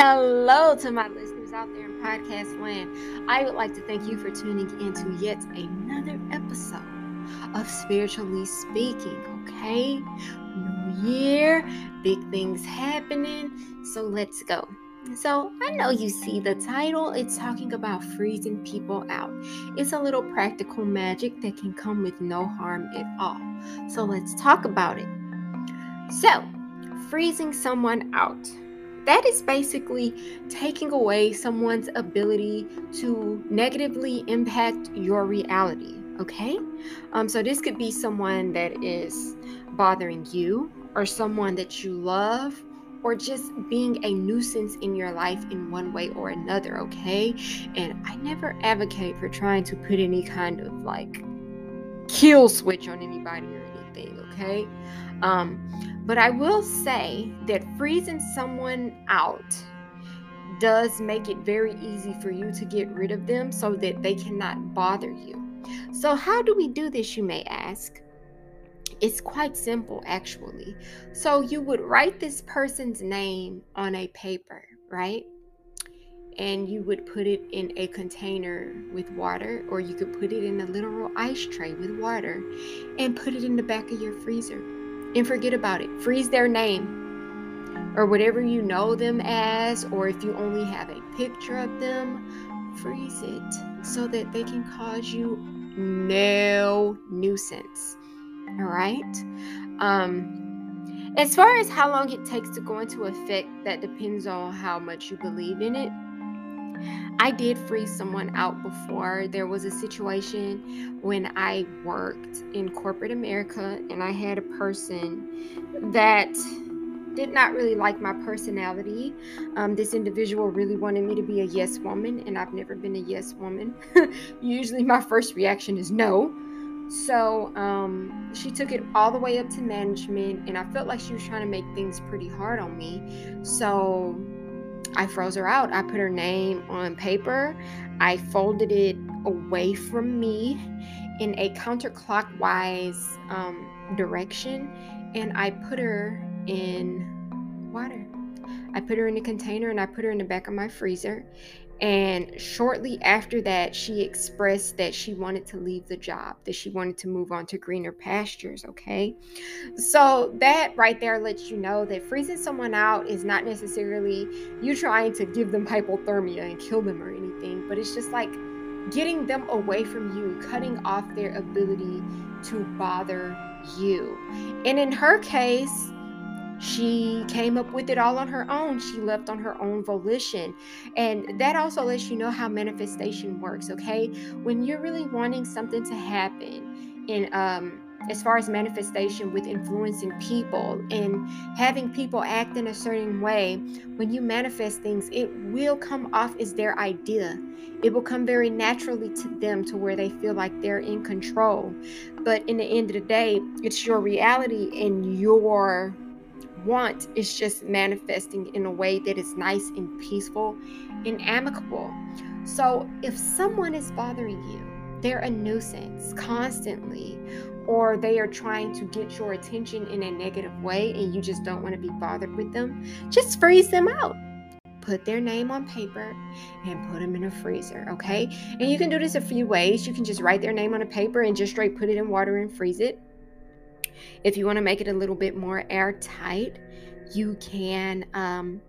Hello to my listeners out there in podcast land. I would like to thank you for tuning into yet another episode of Spiritually Speaking, okay? New year, big things happening, so let's go. So, I know you see the title, it's talking about freezing people out. It's a little practical magic that can come with no harm at all. So, let's talk about it. So, freezing someone out that is basically taking away someone's ability to negatively impact your reality. Okay? Um, so this could be someone that is bothering you, or someone that you love, or just being a nuisance in your life in one way or another. Okay? And I never advocate for trying to put any kind of like kill switch on anybody or anything. Okay? Um, but I will say that freezing someone out does make it very easy for you to get rid of them so that they cannot bother you. So, how do we do this, you may ask? It's quite simple, actually. So, you would write this person's name on a paper, right? And you would put it in a container with water, or you could put it in a literal ice tray with water and put it in the back of your freezer and forget about it. Freeze their name or whatever you know them as, or if you only have a picture of them, freeze it so that they can cause you no nuisance. All right. Um, as far as how long it takes to go into effect, that depends on how much you believe in it. I did freeze someone out before. There was a situation when I worked in corporate America and I had a person that did not really like my personality. Um, this individual really wanted me to be a yes woman, and I've never been a yes woman. Usually, my first reaction is no. So um, she took it all the way up to management, and I felt like she was trying to make things pretty hard on me. So I froze her out. I put her name on paper. I folded it away from me in a counterclockwise um, direction and I put her in water. I put her in a container and I put her in the back of my freezer. And shortly after that, she expressed that she wanted to leave the job, that she wanted to move on to greener pastures. Okay. So that right there lets you know that freezing someone out is not necessarily you trying to give them hypothermia and kill them or anything, but it's just like getting them away from you, cutting off their ability to bother you. And in her case, she came up with it all on her own. She left on her own volition. And that also lets you know how manifestation works, okay? When you're really wanting something to happen in um as far as manifestation with influencing people and having people act in a certain way, when you manifest things, it will come off as their idea. It will come very naturally to them to where they feel like they're in control. But in the end of the day, it's your reality and your want is just manifesting in a way that is nice and peaceful and amicable. So if someone is bothering you, they're a nuisance constantly, or they are trying to get your attention in a negative way and you just don't want to be bothered with them, just freeze them out. Put their name on paper and put them in a freezer, okay? And you can do this a few ways. You can just write their name on a paper and just straight put it in water and freeze it. If you want to make it a little bit more airtight, you can um,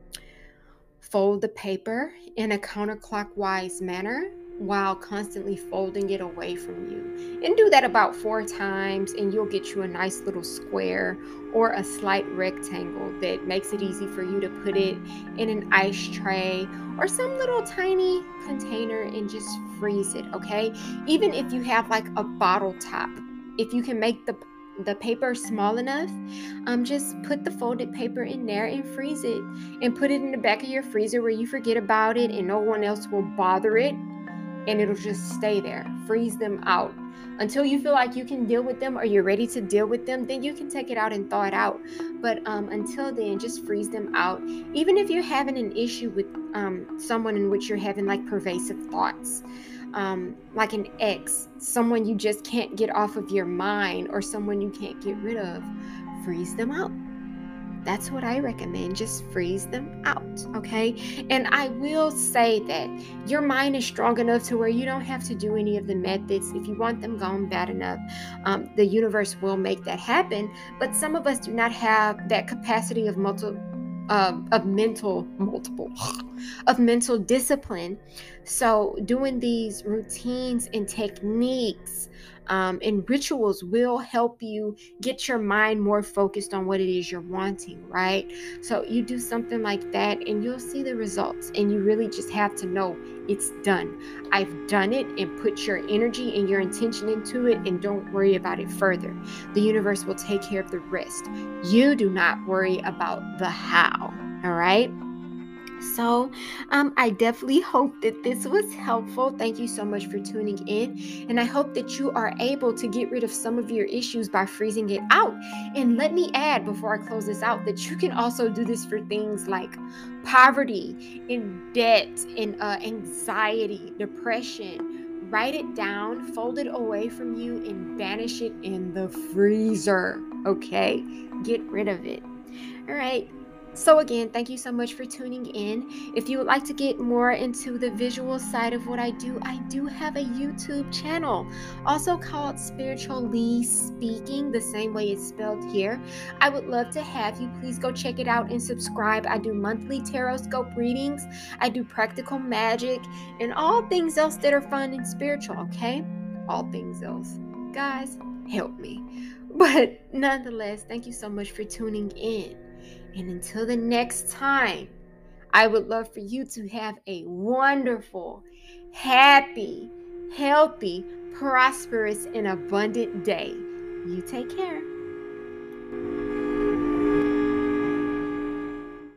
fold the paper in a counterclockwise manner while constantly folding it away from you. And do that about four times, and you'll get you a nice little square or a slight rectangle that makes it easy for you to put it in an ice tray or some little tiny container and just freeze it, okay? Even if you have like a bottle top, if you can make the the paper small enough, um, just put the folded paper in there and freeze it and put it in the back of your freezer where you forget about it and no one else will bother it and it'll just stay there. Freeze them out until you feel like you can deal with them or you're ready to deal with them. Then you can take it out and thaw it out. But um, until then, just freeze them out. Even if you're having an issue with um, someone in which you're having like pervasive thoughts um, like an ex, someone you just can't get off of your mind, or someone you can't get rid of, freeze them out. That's what I recommend. Just freeze them out, okay? And I will say that your mind is strong enough to where you don't have to do any of the methods. If you want them gone bad enough, um, the universe will make that happen. But some of us do not have that capacity of multiple um, of mental multiple of mental discipline. So doing these routines and techniques um, and rituals will help you get your mind more focused on what it is you're wanting right? So you do something like that and you'll see the results and you really just have to know it's done. I've done it and put your energy and your intention into it and don't worry about it further. The universe will take care of the rest. You do not worry about the how all right. So, um, I definitely hope that this was helpful. Thank you so much for tuning in. And I hope that you are able to get rid of some of your issues by freezing it out. And let me add before I close this out that you can also do this for things like poverty, in debt, in uh, anxiety, depression. Write it down, fold it away from you, and banish it in the freezer. Okay? Get rid of it. All right. So, again, thank you so much for tuning in. If you would like to get more into the visual side of what I do, I do have a YouTube channel, also called Spiritually Speaking, the same way it's spelled here. I would love to have you. Please go check it out and subscribe. I do monthly tarot scope readings, I do practical magic, and all things else that are fun and spiritual, okay? All things else. Guys, help me. But nonetheless, thank you so much for tuning in. And until the next time, I would love for you to have a wonderful, happy, healthy, prosperous, and abundant day. You take care.